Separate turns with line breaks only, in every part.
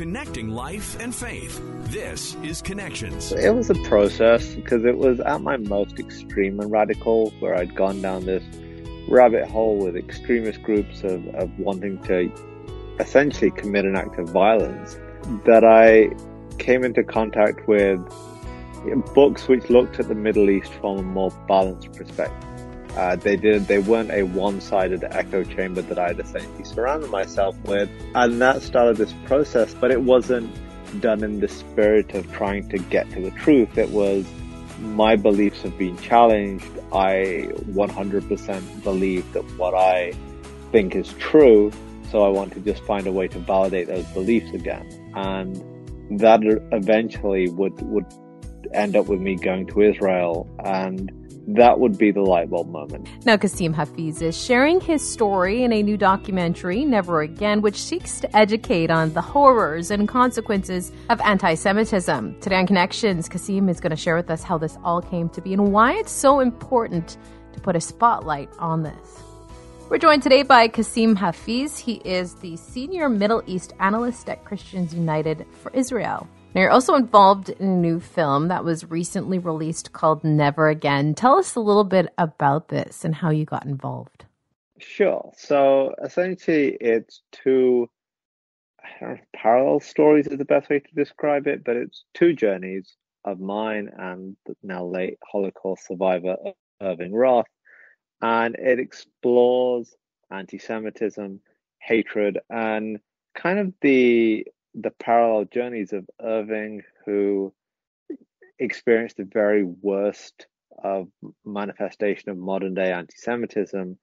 Connecting life and faith. This is Connections.
It was a process because it was at my most extreme and radical where I'd gone down this rabbit hole with extremist groups of, of wanting to essentially commit an act of violence that I came into contact with books which looked at the Middle East from a more balanced perspective. Uh, they did. They weren't a one-sided echo chamber that I'd essentially surrounded myself with, and that started this process. But it wasn't done in the spirit of trying to get to the truth. It was my beliefs have been challenged. I 100% believe that what I think is true, so I want to just find a way to validate those beliefs again, and that eventually would would end up with me going to Israel and that would be the light bulb moment.
Now, Kasim Hafeez is sharing his story in a new documentary, Never Again, which seeks to educate on the horrors and consequences of anti Semitism. Today on Connections, Kasim is going to share with us how this all came to be and why it's so important to put a spotlight on this. We're joined today by Kasim Hafeez. He is the senior Middle East analyst at Christians United for Israel. Now, you're also involved in a new film that was recently released called Never Again. Tell us a little bit about this and how you got involved.
Sure. So essentially, it's two know, parallel stories is the best way to describe it, but it's two journeys of mine and now late Holocaust survivor Irving Roth, and it explores anti-Semitism, hatred, and kind of the the parallel journeys of Irving, who experienced the very worst of manifestation of modern day anti-Semitism,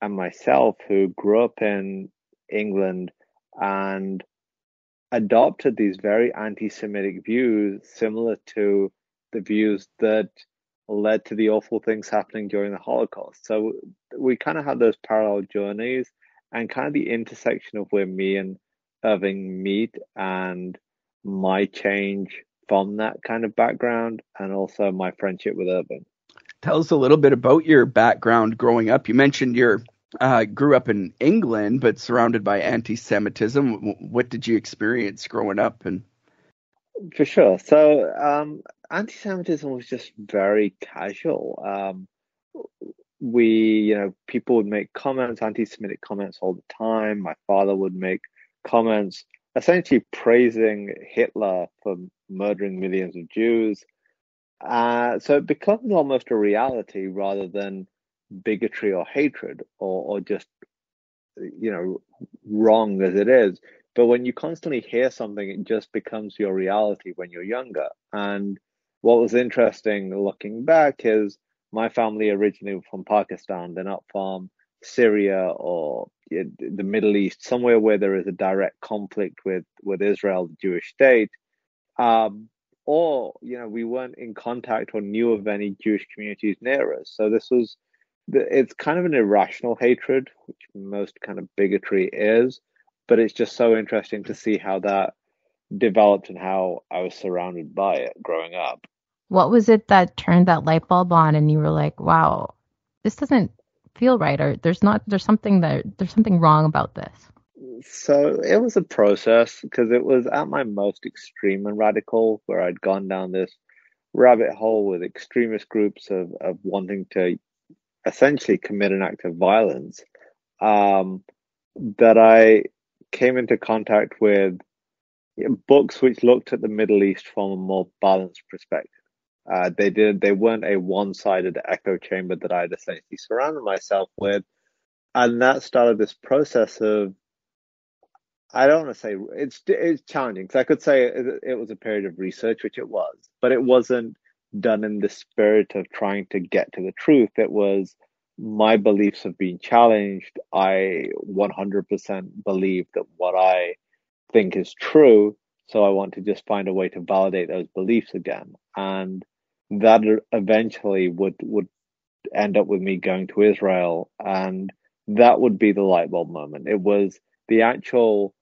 and myself, who grew up in England and adopted these very anti-Semitic views, similar to the views that led to the awful things happening during the Holocaust. So we kind of had those parallel journeys and kind of the intersection of where me and Irving meet and my change from that kind of background and also my friendship with Irving.
Tell us a little bit about your background growing up. You mentioned you uh, grew up in England, but surrounded by anti-Semitism. What did you experience growing up? And
for sure, so um, anti-Semitism was just very casual. Um, we, you know, people would make comments, anti-Semitic comments all the time. My father would make comments essentially praising Hitler for murdering millions of Jews. Uh, so it becomes almost a reality rather than bigotry or hatred or, or just, you know, wrong as it is. But when you constantly hear something, it just becomes your reality when you're younger. And what was interesting looking back is my family originally from Pakistan. They're not from Syria or the Middle East, somewhere where there is a direct conflict with with Israel, the Jewish state, um, or you know we weren't in contact or knew of any Jewish communities near us. So this was it's kind of an irrational hatred, which most kind of bigotry is, but it's just so interesting to see how that developed and how I was surrounded by it growing up.
What was it that turned that light bulb on and you were like, wow, this doesn't feel right or there's not there's something that there's something wrong about this?
So it was a process because it was at my most extreme and radical where i'd gone down this rabbit hole with extremist groups of, of wanting to essentially commit an act of violence um, that i came into contact with books which looked at the middle east from a more balanced perspective uh, they did. They weren't a one-sided echo chamber that I'd essentially surrounded myself with, and that started this process of. I don't want to say it's it's challenging because I could say it, it was a period of research, which it was, but it wasn't done in the spirit of trying to get to the truth. It was my beliefs have been challenged. I 100% believe that what I think is true. So I want to just find a way to validate those beliefs again. And that eventually would would end up with me going to Israel, and that would be the light bulb moment. It was the actual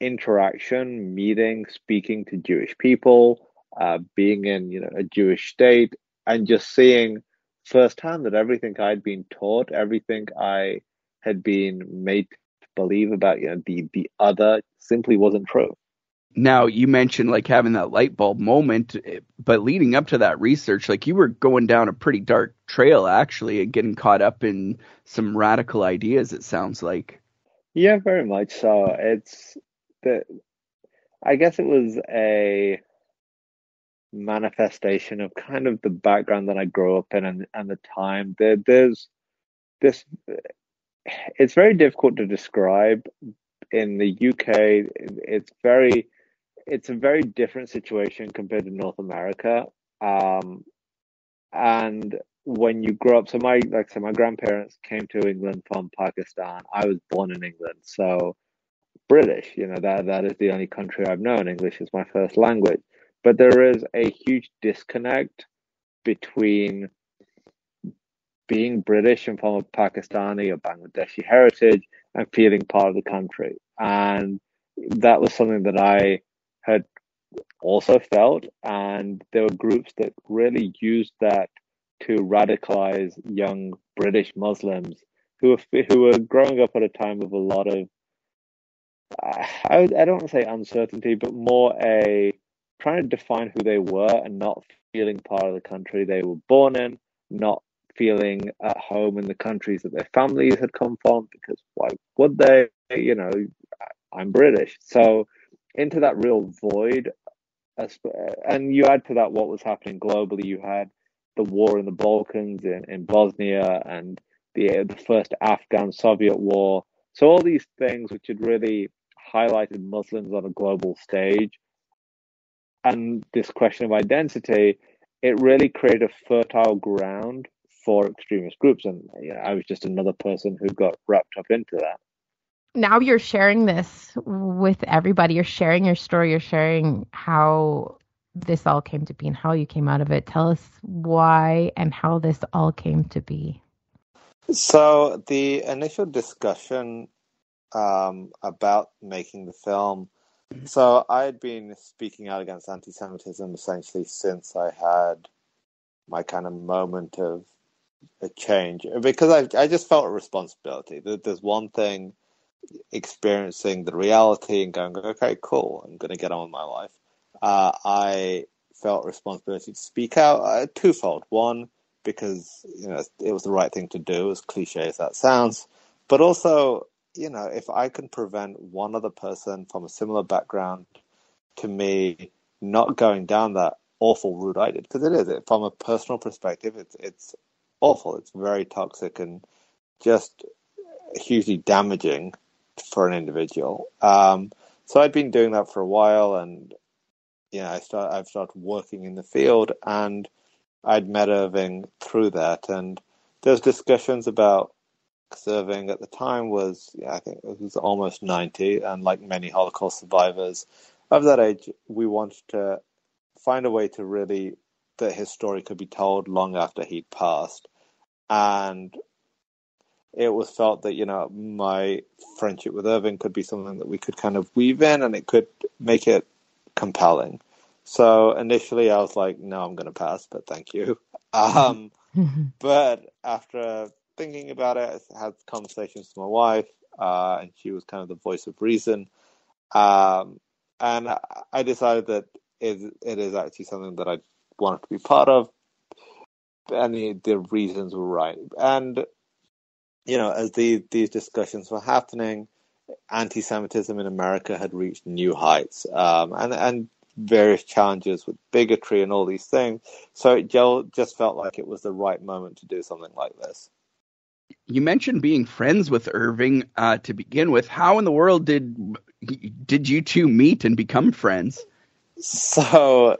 interaction, meeting, speaking to Jewish people, uh, being in you know a Jewish state, and just seeing firsthand that everything I'd been taught, everything I had been made to believe about you know the the other simply wasn't true.
Now, you mentioned like having that light bulb moment, but leading up to that research, like you were going down a pretty dark trail actually and getting caught up in some radical ideas, it sounds like.
Yeah, very much so. It's the, I guess it was a manifestation of kind of the background that I grew up in and, and the time. There, there's this, it's very difficult to describe. In the UK, it's very it's a very different situation compared to North America. Um, and when you grow up, so my like so my grandparents came to England from Pakistan. I was born in England, so British. You know that that is the only country I've known. English is my first language, but there is a huge disconnect between being British and from a Pakistani or Bangladeshi heritage and feeling part of the country. And that was something that I had also felt, and there were groups that really used that to radicalize young British Muslims who were who were growing up at a time of a lot of uh, I I don't want to say uncertainty, but more a trying to define who they were and not feeling part of the country they were born in, not feeling at home in the countries that their families had come from, because why would they? You know, I'm British, so into that real void. And you add to that what was happening globally. You had the war in the Balkans, in, in Bosnia, and the the first Afghan Soviet war. So all these things which had really highlighted Muslims on a global stage, and this question of identity, it really created a fertile ground for extremist groups. And you know, I was just another person who got wrapped up into that
now you're sharing this with everybody. You're sharing your story. You're sharing how this all came to be and how you came out of it. Tell us why and how this all came to be.
So, the initial discussion um, about making the film. So, I had been speaking out against anti Semitism essentially since I had my kind of moment of a change because I, I just felt a responsibility. There's one thing experiencing the reality and going, okay, cool, I'm going to get on with my life. Uh, I felt responsibility to speak out uh, twofold. One, because you know it was the right thing to do, as cliche as that sounds, but also, you know, if I can prevent one other person from a similar background to me not going down that awful route I did, because it is it, from a personal perspective, it's it's awful. It's very toxic and just hugely damaging for an individual. Um, so I'd been doing that for a while, and know, I start I've started working in the field, and I'd met Irving through that, and there's discussions about Irving at the time was yeah, I think it was almost ninety, and like many Holocaust survivors of that age, we wanted to find a way to really that his story could be told long after he'd passed, and it was felt that you know my friendship with Irving could be something that we could kind of weave in, and it could make it compelling. So initially, I was like, "No, I'm going to pass," but thank you. Um, but after thinking about it, I had conversations with my wife, uh, and she was kind of the voice of reason. Um, and I decided that it, it is actually something that I wanted to be part of, and the, the reasons were right. And you know, as the, these discussions were happening, anti-Semitism in America had reached new heights, um, and and various challenges with bigotry and all these things. So it just felt like it was the right moment to do something like this.
You mentioned being friends with Irving uh, to begin with. How in the world did did you two meet and become friends?
So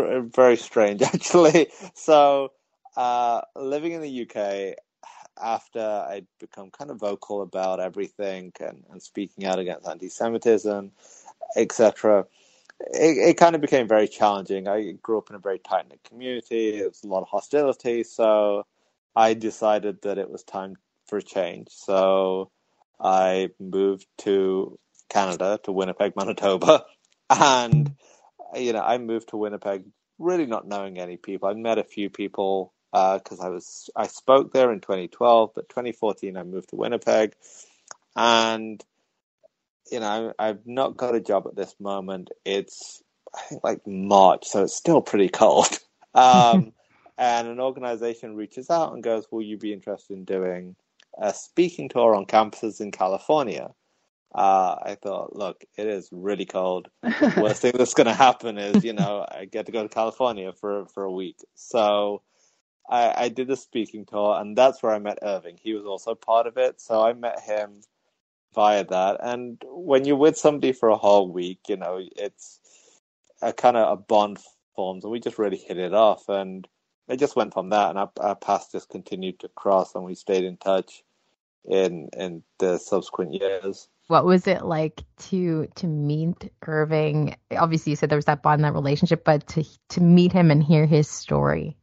very strange, actually. So uh, living in the UK, after I'd become kind of vocal about everything and, and speaking out against anti-Semitism, etc., it, it kind of became very challenging. I grew up in a very tight knit community. There was a lot of hostility, so I decided that it was time for a change. So I moved to Canada, to Winnipeg, Manitoba, and you know I moved to Winnipeg really not knowing any people. I met a few people because uh, I was I spoke there in 2012, but 2014 I moved to Winnipeg, and you know, I've not got a job at this moment. It's I think like March, so it's still pretty cold. Um, and an organization reaches out and goes, "Will you be interested in doing a speaking tour on campuses in California?" Uh, I thought, look, it is really cold. Worst thing that's going to happen is, you know, I get to go to California for for a week. So I, I did a speaking tour, and that's where I met Irving. He was also part of it, so I met him via that. And when you're with somebody for a whole week, you know, it's a kind of a bond forms, and we just really hit it off. And it just went from that, and our, our paths just continued to cross, and we stayed in touch in in the subsequent years.
What was it like to to meet Irving? Obviously, you said there was that bond, that relationship, but to to meet him and hear his story.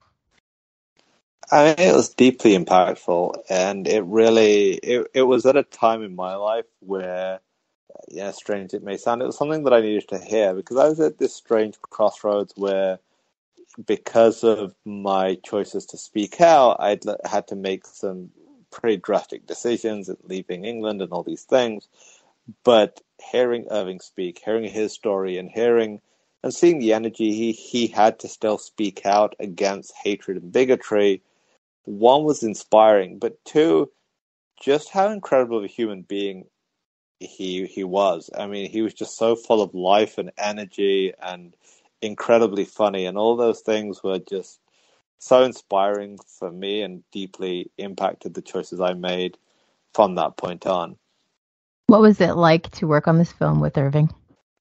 I mean, it was deeply impactful, and it really it, it was at a time in my life where, yeah, strange it may sound, it was something that I needed to hear because I was at this strange crossroads where, because of my choices to speak out, I'd had to make some pretty drastic decisions, and leaving England and all these things. But hearing Irving speak, hearing his story, and hearing and seeing the energy he he had to still speak out against hatred and bigotry one was inspiring, but two, just how incredible of a human being he he was. I mean, he was just so full of life and energy and incredibly funny, and all those things were just so inspiring for me and deeply impacted the choices I made from that point on.
What was it like to work on this film with Irving?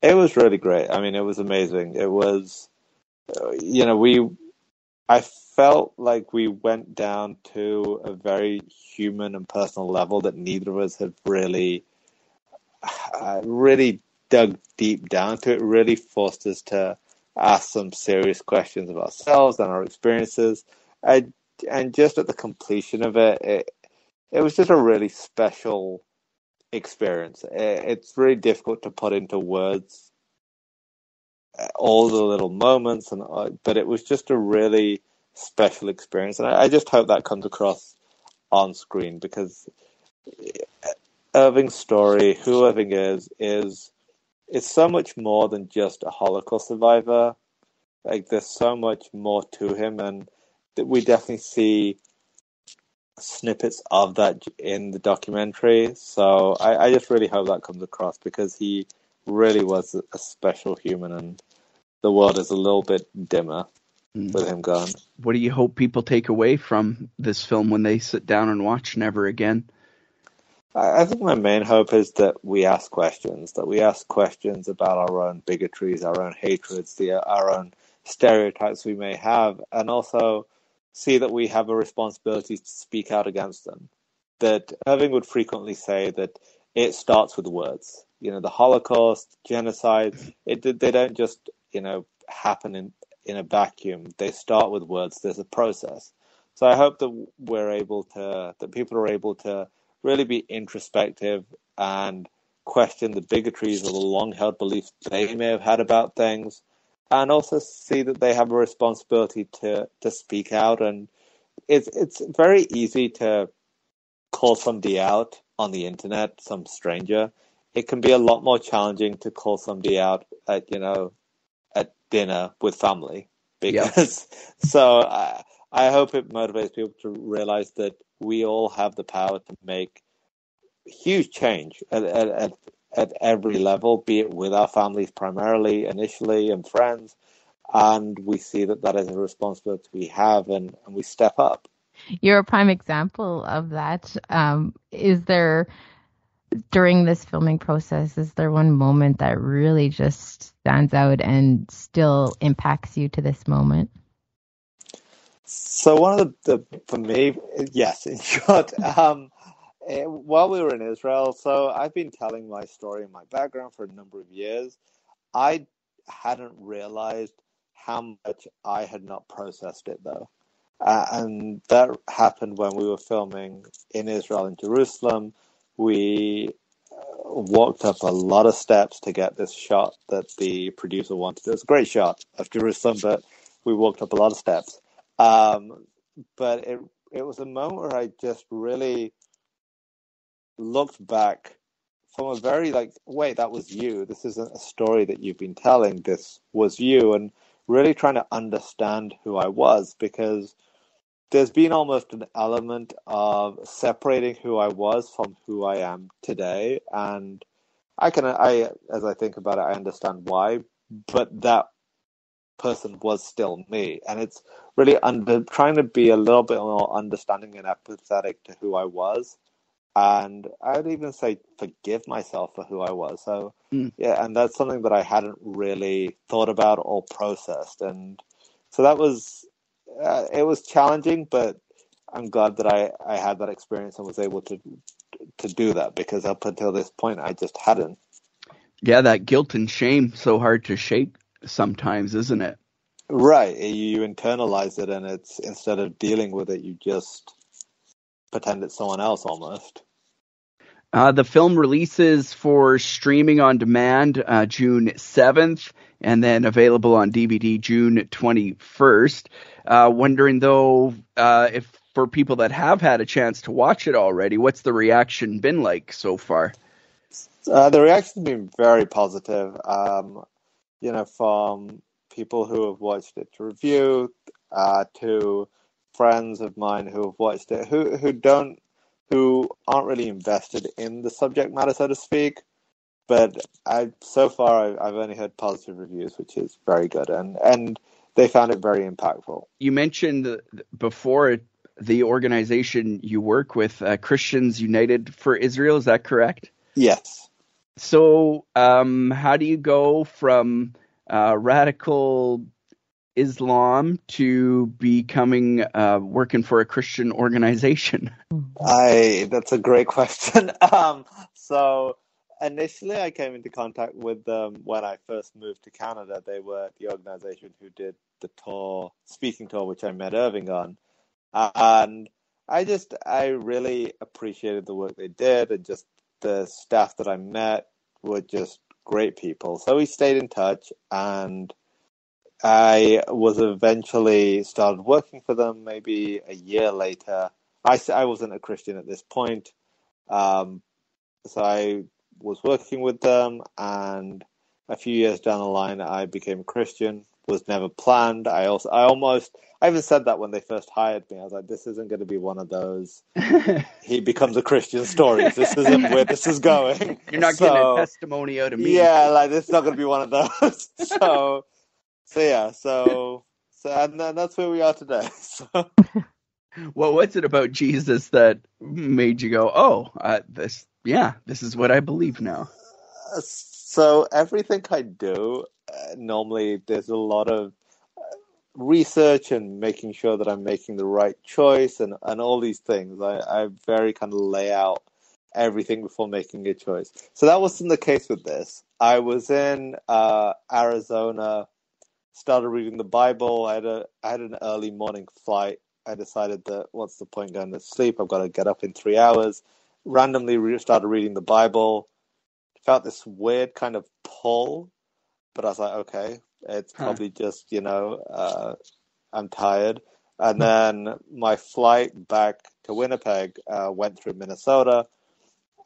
It was really great. I mean, it was amazing. It was, uh, you know, we, I felt like we went down to a very human and personal level that neither of us had really, uh, really dug deep down to. It really forced us to ask some serious questions of ourselves and our experiences. and just at the completion of it, it, it was just a really special experience. It, it's really difficult to put into words all the little moments, and uh, but it was just a really special experience, and I, I just hope that comes across on screen because Irving's story, who Irving is, is is so much more than just a Holocaust survivor. Like there's so much more to him, and that we definitely see snippets of that in the documentary. So I, I just really hope that comes across because he really was a special human, and the world is a little bit dimmer Mm. with him gone.
What do you hope people take away from this film when they sit down and watch Never Again?
I think my main hope is that we ask questions, that we ask questions about our own bigotries, our own hatreds, the, our own stereotypes we may have, and also see that we have a responsibility to speak out against them. That Irving would frequently say that it starts with words. You know, the Holocaust, genocide, it, they don't just, you know, happen in, in a vacuum. They start with words. There's a process. So I hope that we're able to, that people are able to really be introspective and question the bigotries or the long held beliefs they may have had about things and also see that they have a responsibility to, to speak out. And it's, it's very easy to call somebody out on the internet, some stranger. It can be a lot more challenging to call somebody out at, you know, dinner with family because yep. so I, I hope it motivates people to realize that we all have the power to make huge change at, at, at, at every level, be it with our families primarily, initially, and friends. And we see that that is a responsibility we have, and, and we step up.
You're a prime example of that. Um, is there during this filming process, is there one moment that really just stands out and still impacts you to this moment?
So one of the, the for me, yes, in short, um, eh, while we were in Israel, so I've been telling my story and my background for a number of years. I hadn't realized how much I had not processed it though. Uh, and that happened when we were filming in Israel in Jerusalem we walked up a lot of steps to get this shot that the producer wanted. It was a great shot of Jerusalem, but we walked up a lot of steps. Um, but it it was a moment where I just really looked back from a very like, wait, that was you. This isn't a story that you've been telling. This was you, and really trying to understand who I was because there's been almost an element of separating who I was from who I am today, and I can I as I think about it, I understand why, but that person was still me, and it's really under trying to be a little bit more understanding and empathetic to who I was, and I'd even say forgive myself for who I was. So mm. yeah, and that's something that I hadn't really thought about or processed, and so that was uh, it was challenging, but I'm glad that I I had that experience and was able to to do that because up until this point I just hadn't.
Yeah, that guilt and shame so hard to shake sometimes, isn't it?
Right. You internalize it and it's instead of dealing with it you just pretend it's someone else almost.
Uh, the film releases for streaming on demand uh, June 7th and then available on DVD June 21st. Uh, wondering though uh, if for people that have had a chance to watch it already, what's the reaction been like so far?
Uh, the reaction's been very positive. Um, you know, from people who have watched it to review, uh, to friends of mine who have watched it, who who don't, who aren't really invested in the subject matter, so to speak. But I, so far, I've only heard positive reviews, which is very good, and and they found it very impactful.
You mentioned before the organization you work with, uh, Christians United for Israel. Is that correct?
Yes.
So, um, how do you go from uh, radical Islam to becoming uh, working for a Christian organization?
I that's a great question. Um, so initially, I came into contact with them when I first moved to Canada. They were the organization who did the tour, speaking tour, which I met Irving on, and I just I really appreciated the work they did and just the staff that I met were just great people. So we stayed in touch and I was eventually started working for them maybe a year later. I, I wasn't a Christian at this point. Um, so I was working with them and a few years down the line I became a Christian was never planned. I also, I almost, I even said that when they first hired me. I was like, this isn't going to be one of those. he becomes a Christian stories. This isn't where this is going.
You're not so, getting a testimony out of me.
Yeah, like this is not going to be one of those. so, so yeah, so, so, and that's where we are today. So.
Well, what's it about Jesus that made you go, oh, uh, this, yeah, this is what I believe now?
Uh, so everything I do, uh, normally there's a lot of uh, research and making sure that I'm making the right choice and, and all these things. I, I very kind of lay out everything before making a choice. So that wasn't the case with this. I was in uh, Arizona, started reading the Bible. I had a I had an early morning flight. I decided that what's the point going to sleep? I've got to get up in three hours. Randomly re- started reading the Bible. Felt this weird kind of pull but I was like, okay, it's huh. probably just you know uh, I'm tired. And then my flight back to Winnipeg uh, went through Minnesota,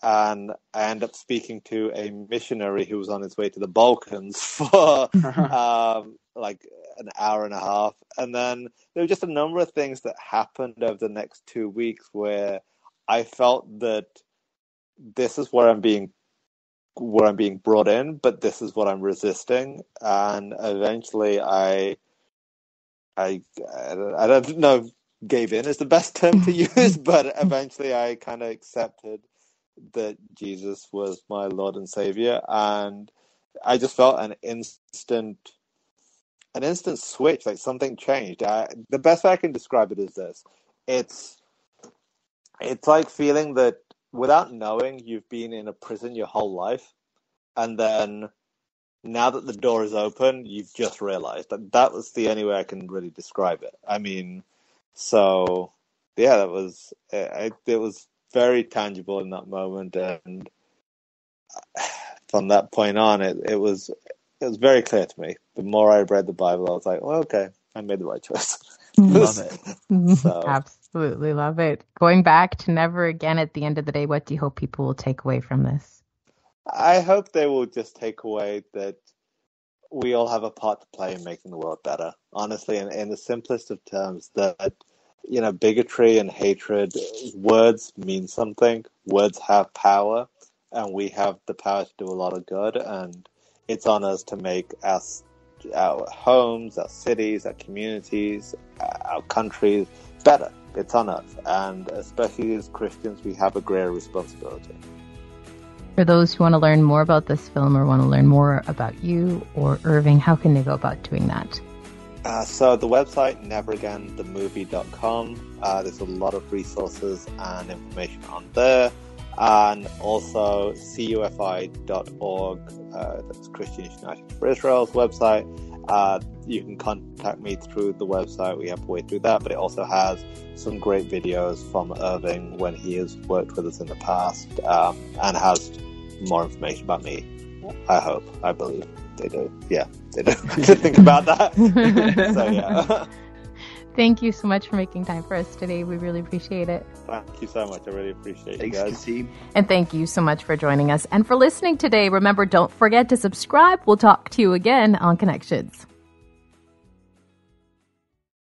and I ended up speaking to a missionary who was on his way to the Balkans for um, like an hour and a half. And then there were just a number of things that happened over the next two weeks where I felt that this is where I'm being where I'm being brought in, but this is what I'm resisting. And eventually, I, I, I don't know, gave in is the best term to use, but eventually, I kind of accepted that Jesus was my Lord and Savior, and I just felt an instant, an instant switch, like something changed. I, the best way I can describe it is this: it's, it's like feeling that without knowing you've been in a prison your whole life, and then now that the door is open, you've just realized that that was the only way I can really describe it. I mean, so yeah, that was it, it was very tangible in that moment, and from that point on, it it was it was very clear to me. The more I read the Bible, I was like, well, okay, I made the right choice. Mm-hmm.
love it. Mm-hmm.
so. Absolutely love it. Going back to never again at the end of the day, what do you hope people will take away from this?
I hope they will just take away that we all have a part to play in making the world better. Honestly, in, in the simplest of terms, that you know, bigotry and hatred, words mean something. Words have power, and we have the power to do a lot of good. And it's on us to make us our homes, our cities, our communities, our countries better. It's on us. And especially as Christians, we have a greater responsibility.
For those who want to learn more about this film or want to learn more about you or Irving, how can they go about doing that?
Uh, so the website neveragainthemovie.com. Uh, there's a lot of resources and information on there, and also cufi.org. Uh, that's Christian United for Israel's website. Uh, you can contact me through the website. We have a way through that, but it also has some great videos from Irving when he has worked with us in the past, um, and has more information about me. I hope, I believe they do. Yeah, they do. I should think about that. so yeah.
Thank you so much for making time for us today. We really appreciate it.
Thank you so much. I really appreciate
Thanks,
you guys.
Kasim.
And thank you so much for joining us and for listening today. Remember, don't forget to subscribe. We'll talk to you again on Connections.